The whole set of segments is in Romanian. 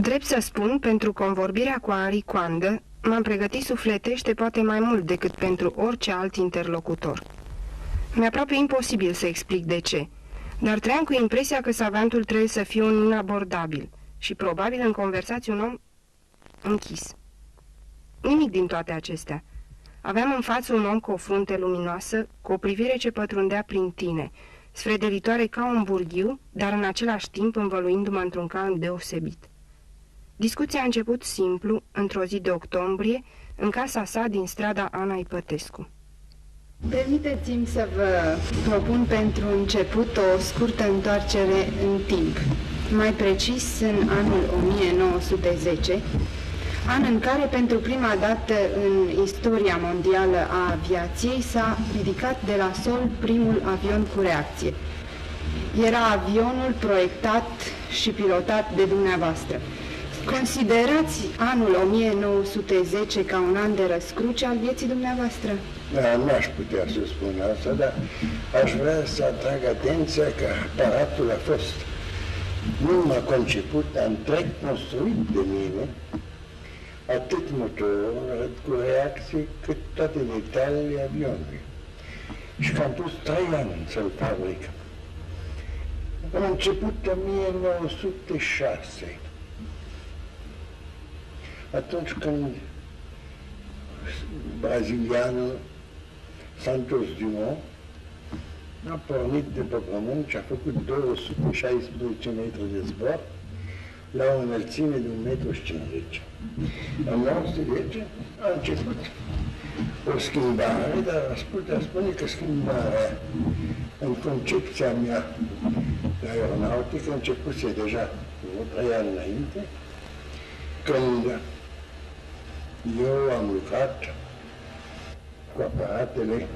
Drept să spun, pentru convorbirea cu Henri Coandă, m-am pregătit sufletește poate mai mult decât pentru orice alt interlocutor. Mi-e aproape imposibil să explic de ce, dar trăiam cu impresia că savantul trebuie să fie un inabordabil și probabil în conversație un om închis. Nimic din toate acestea. Aveam în față un om cu o frunte luminoasă, cu o privire ce pătrundea prin tine, sfredelitoare ca un burghiu, dar în același timp învăluindu-mă într-un calm deosebit. Discuția a început simplu, într-o zi de octombrie, în casa sa din strada Ana Ipătescu. Permiteți-mi să vă propun pentru început o scurtă întoarcere în timp, mai precis în anul 1910, an în care pentru prima dată în istoria mondială a aviației s-a ridicat de la sol primul avion cu reacție. Era avionul proiectat și pilotat de dumneavoastră. Considerați anul 1910 ca un an de răscruce al vieții dumneavoastră? Da, nu aș putea să spun asta, dar aș vrea să atrag atenția că aparatul a fost nu m-a conceput, întreg construit de mine, atât motorul cu reacții, cât toate detaliile avionului. Și că am pus trei ani să-l fabric. Am început în 1906 atunci când brazilianul Santos Dumont a pornit de pe pământ și a făcut 216 metri de zbor la o înălțime de 1,50 m. În 1910 a început o schimbare, dar aș putea spune că schimbarea în concepția mea de aeronautică începuse deja cu trei ani înainte, când eu am lucrat cu aparatele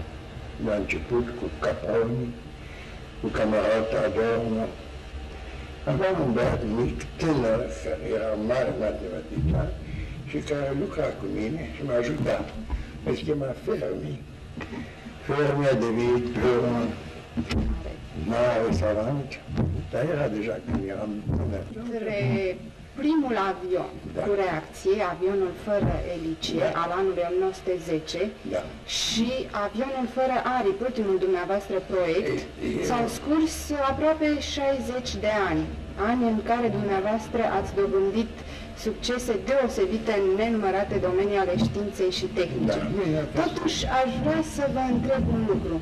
la început, cu Caproni, cu camarata Adorno. Aveam un băiat mic, tânăr, care era mare matematician și care lucra cu mine și m-a ajutat. Îl chema Fermi. Fermi a devenit pe un mare savant, dar era deja când eram tânăr primul avion da. cu reacție, avionul fără elicie da. al anului 1910 da. și avionul fără aripi, ultimul dumneavoastră proiect, s-au scurs aproape 60 de ani, ani în care dumneavoastră ați dobândit succese deosebite în nenumărate domenii ale științei și tehnicii. Da. Totuși, aș vrea să vă întreb un lucru.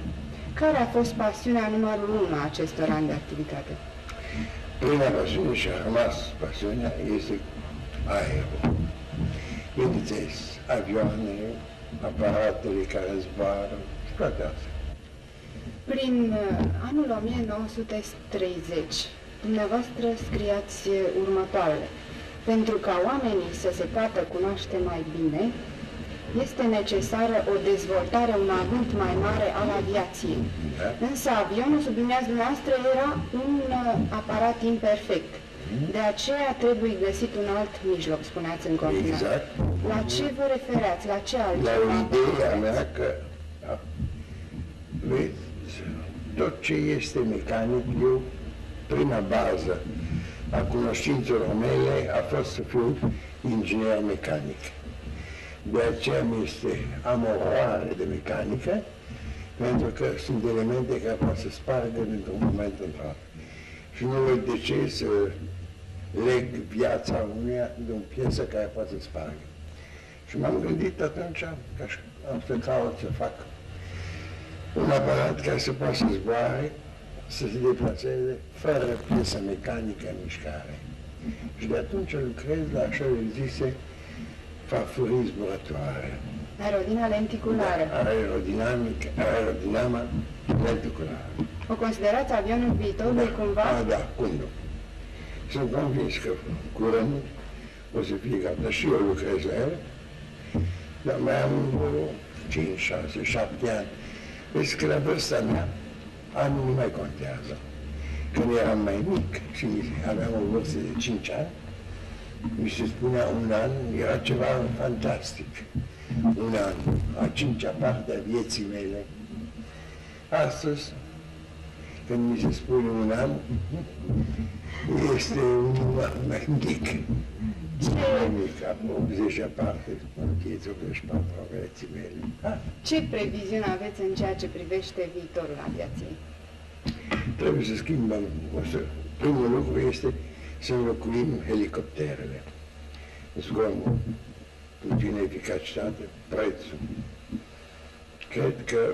Care a fost pasiunea numărul unu a acestor ani de activitate? Prima pasiune și a rămas pasiunea este aerul. Vedeți, avioane, aparatele care zboară, toate astea. Prin uh, anul 1930, dumneavoastră scriați următoarele. Pentru ca oamenii să se poată cunoaște mai bine, este necesară o dezvoltare, un avânt mai mare al aviației. Da. Însă avionul, sublineați dumneavoastră, era un uh, aparat imperfect. Mm. De aceea trebuie găsit un alt mijloc, spuneați în continuare. Exact. La ce vă refereați? La ce alt? La ideea mea că da, vezi, tot ce este mecanic, eu, prima bază a cunoștințelor mele a fost să fiu inginer mecanic. De aceea mi este, am o oare de mecanică, pentru că sunt elemente care pot să spargă dintr-un moment într-altul. Și nu văd de ce să leg viața unuia de o piesă care poate să spargă. Și m-am gândit atunci că am să caut să fac un aparat care să poată să zboare, să se deplaseze fără piesă mecanică în mișcare. Și de atunci lucrez la așa zise farfurii zburătoare. Aerodina lenticulară. Da, aerodinamic, aerodinama lenticulară. O considerați avionul viitorului da, cumva? A, da, cum nu. Sunt convins că curând o să fie gata și eu lucrez la el, dar mai am 5, 6, 7 ani. Vezi că la vârsta mea, anul nu mai contează. Când eram mai mic și aveam o vârstă de 5 ani, mi se spunea un an, era ceva fantastic. Un an, a cincea parte a vieții mele. Astăzi, când mi se spune un an, este un număr mai mic. Nimic, am 80 aparte, încheiți 84 vieții mele. Ce previziune aveți în ceea ce privește viitorul aviației? Trebuie să schimbăm. O să, primul lucru este să înlocuim helicopterele. Zgomul, puțină eficacitate, prețul. Cred că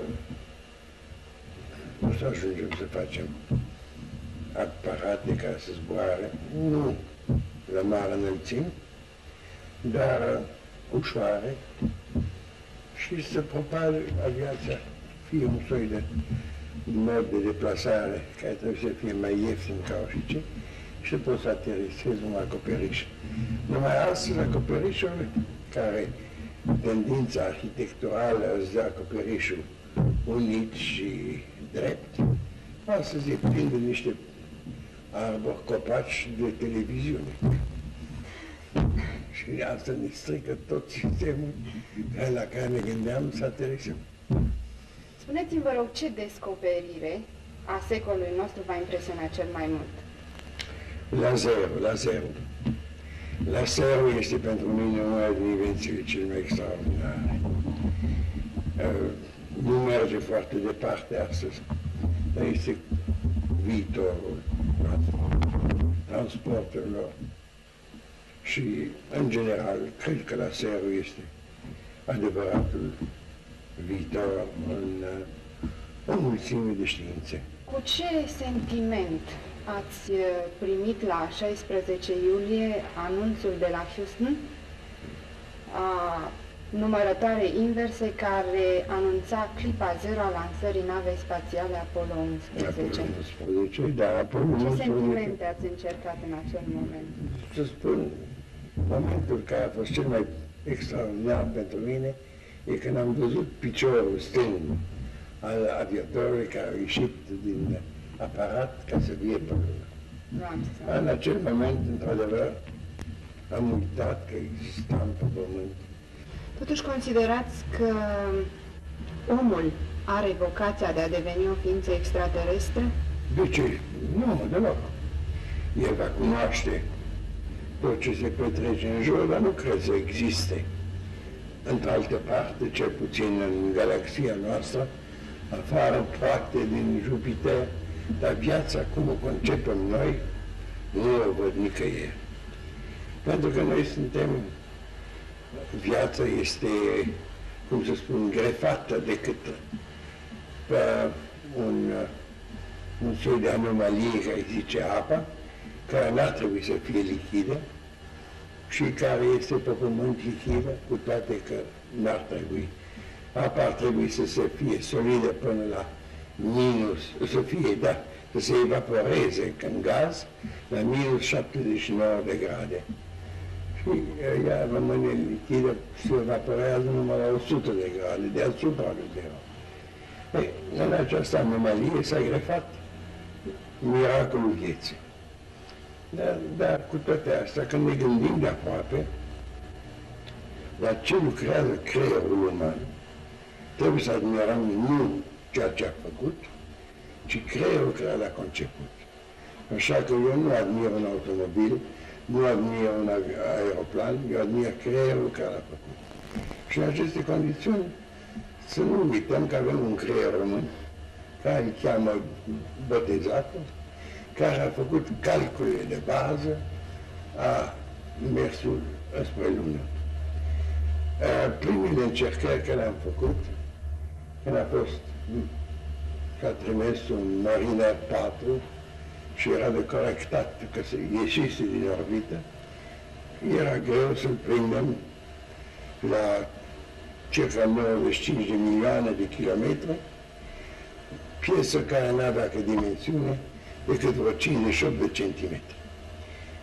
o să ajungem să facem aparate ca să zboare, nu la mare înălțime, dar ușoare și să propage aviația, fie un soi de mod de deplasare care trebuie să fie mai ieftin ca orice și să poți să aterisezi un acoperiș. Numai astăzi acoperișul care tendința arhitecturală îți dă acoperișul unit și drept, astăzi e plin de niște arbori, copaci de televiziune. Și asta ne strică tot sistemul la care ne gândeam să aterisăm. Spuneți-mi, vă rog, ce descoperire a secolului nostru v-a impresionat cel mai mult? La zero, la zero. La zero este pentru mine una din invențiile cele mai extraordinare. Uh, nu merge foarte departe astăzi, dar este viitorul transporturilor și, în general, cred că la zero este adevăratul viitor în uh, o mulțime de științe. Cu ce sentiment ați uh, primit la 16 iulie anunțul de la Houston a numărătoare inverse care anunța clipa zero a lansării navei spațiale Apollo 11? Apollo 11, da, Apollo Ce 11. sentimente ați încercat în acel moment? Să spun, momentul care a fost cel mai extraordinar pentru mine e când am văzut piciorul stâng al aviatorului care a ieșit din aparat ca să vie pe lună. Nu am să... În acel moment, într-adevăr, am uitat că existam pe pământ. Totuși considerați că omul are vocația de a deveni o ființă extraterestră? De ce? Nu, deloc. El va cunoaște tot ce se petrece în jur, dar nu cred să existe. Într altă parte, cel puțin în galaxia noastră, afară parte din Jupiter, dar viața cum o concepem noi, nu o văd nicăieri. Pentru că noi suntem, viața este, cum să spun, grefată decât pe un, un soi de anomalie care zice apa, care n-ar trebui să fie lichidă și care este pe pământ lichidă, cu toate că n-ar trebui. Apa ar trebui să se fie solidă până la minus, să fie, da, să se evaporeze în gaz la minus 79 de grade. Și ea rămâne lichidă, se evaporează numai la 100 de grade, deasupra lui zero. Ei, în această anomalie s-a grefat miracolul vieții. Dar, dar cu toate astea, când ne gândim de aproape la ce lucrează creierul uman, trebuie să admirăm nu ceea ce a făcut, ci creierul care l-a conceput. Așa că eu nu admir un automobil, nu admir un aeroplan, eu admir creierul care l-a făcut. Și în aceste condiții să nu uităm că avem un creier român, care îl cheamă botezatul, care a făcut calculele de bază a mersul spre lună. Primele încercări care le-am făcut, când a fost s-a trimis un Mariner 4 și era de corectat că se ieșise din orbită, era greu să-l prindem la circa 95 de milioane de kilometri, piesă care nu avea că dimensiune decât vreo 58 de centimetri.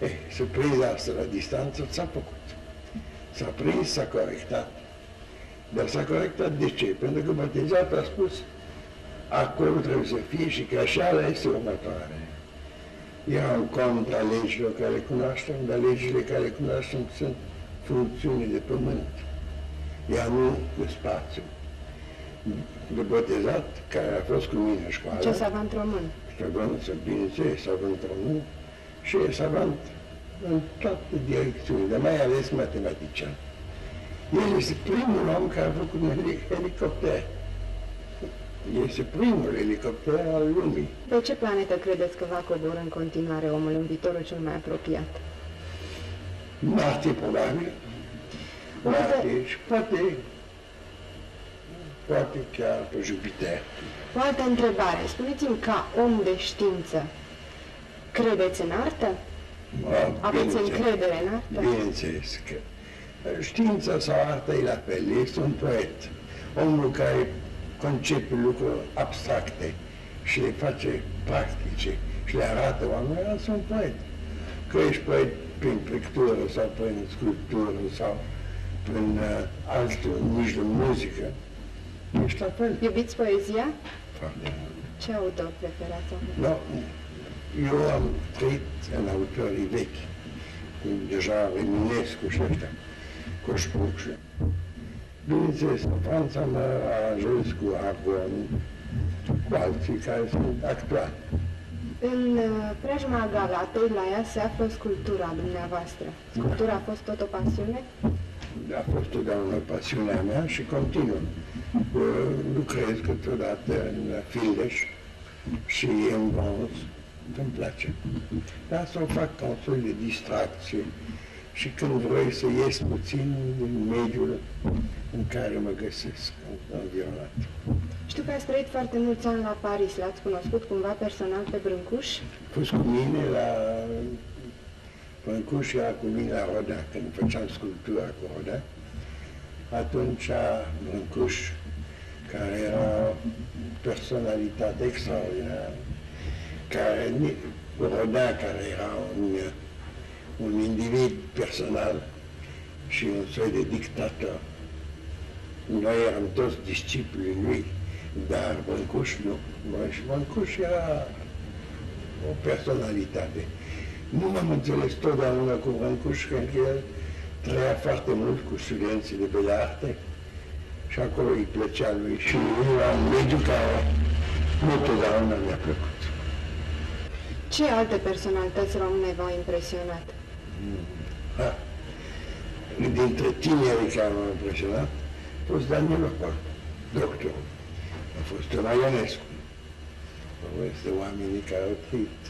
Eh, să prinde la distanță, s-a făcut. S-a prins. Dar s-a corectat de ce? Pentru că botezatul a spus acolo trebuie să fie și că așa este următoare. Era în contra legilor care le cunoaștem, dar legile care le cunoaștem sunt funcțiuni de pământ, ea nu de spațiu. De botezat, care a fost cu mine în școală, Ce savant român? savant, să bineînțeles, savant român, și e savant în toate direcțiunile, dar mai ales matematician. El este primul om care a făcut un helicopter. Este primul helicopter al lumii. Pe ce planetă credeți că va coborâ în continuare omul în viitorul cel mai apropiat? Marte, probabil. Marte și poate, poate chiar pe Jupiter. O altă întrebare. Spuneți-mi, ca om de știință, credeți în artă? Aveți încredere în artă? Bineînțeles că știința sau arta e la fel, este un poet. Omul care concepe lucruri abstracte și le face practice și le arată oamenilor, sunt poet. Că ești poet prin pictură sau prin sculptură sau prin uh, altul, mijloc muzică, ești la fel. Iubiți poezia? Foarte mult. Ce autor preferați? No, eu am trăit în autorii vechi, cu deja Eminescu și ăștia, Coșbuc și... Bineînțeles, în Franța mă ajuns cu Argon, cu alții care sunt actuali. În uh, preajma Galatei, la ea se află sculptura dumneavoastră. Sculptura a fost tot o pasiune? A fost totdeauna pasiunea mea și continuă. Uh, Lucrez câteodată în fildeș și în bronz, îmi place. Dar să o fac ca un fel de distracție și când vrei să ies puțin din mediul în care mă găsesc învionat. Știu că ați trăit foarte mulți ani la Paris. L-ați cunoscut cumva personal pe Brâncuș? A fost cu mine la Brâncuș, era cu mine la Roda, când făceam sculptura cu Roda. Atunci Brâncuș, care era o personalitate extraordinară, care Roda, care era un, un individ personal și un soi de dictator. Noi eram toți disciplii lui, dar Băncuș nu. Și Băncuș era o personalitate. Nu m-am înțeles totdeauna cu Băncuș, că el trăia foarte mult cu studenții de pe arte și acolo îi plăcea lui și era un mediu care nu totdeauna mi-a plăcut. Ce alte personalități române v-au impresionat? Ha. Dintre tinerii care m-au impresionat, a fost Daniel Opal, doctor. A fost Ionescu. Este oamenii care au trăit.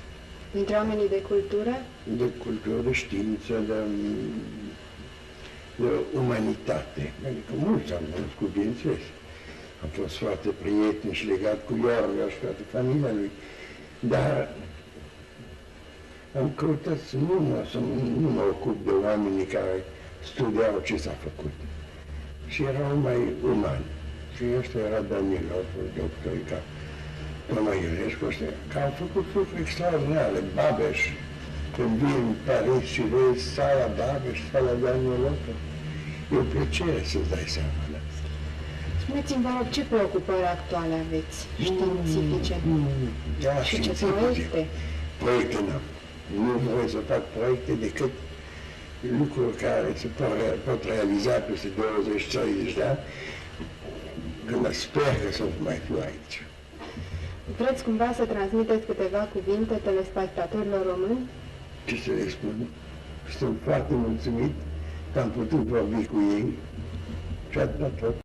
Dintre oamenii de cultură? De cultură, de știință, de, de umanitate. Adică mulți am cunoscut, bineînțeles. Am fost foarte prieten și legat cu Iorga și toată familia lui. Dar am căutat să nu mă, să nu mă ocup de oamenii care studiau ce s-a făcut. Și erau mai umani. Și ăsta era Danilov, doctor, ca Toma Ionescu, că au făcut lucruri extraordinare. Babeș, când vii în Paris și vezi sala Babeș, sala Danilov, e o plăcere să-ți dai seama. Da? Spuneți-mi, vă rog, ce preocupări actuale aveți, științifice? Mm, mm, da, și ce științifice. proiecte? Proiecte nu. Nu voi să fac proiecte decât lucruri care se pot, pot realiza peste 20-30 de ani, când sper că să nu mai fiu aici. Vreți cumva să transmiteți câteva cuvinte telespectatorilor români? Ce să le spun? Sunt foarte mulțumit că am putut vorbi cu ei și atât tot.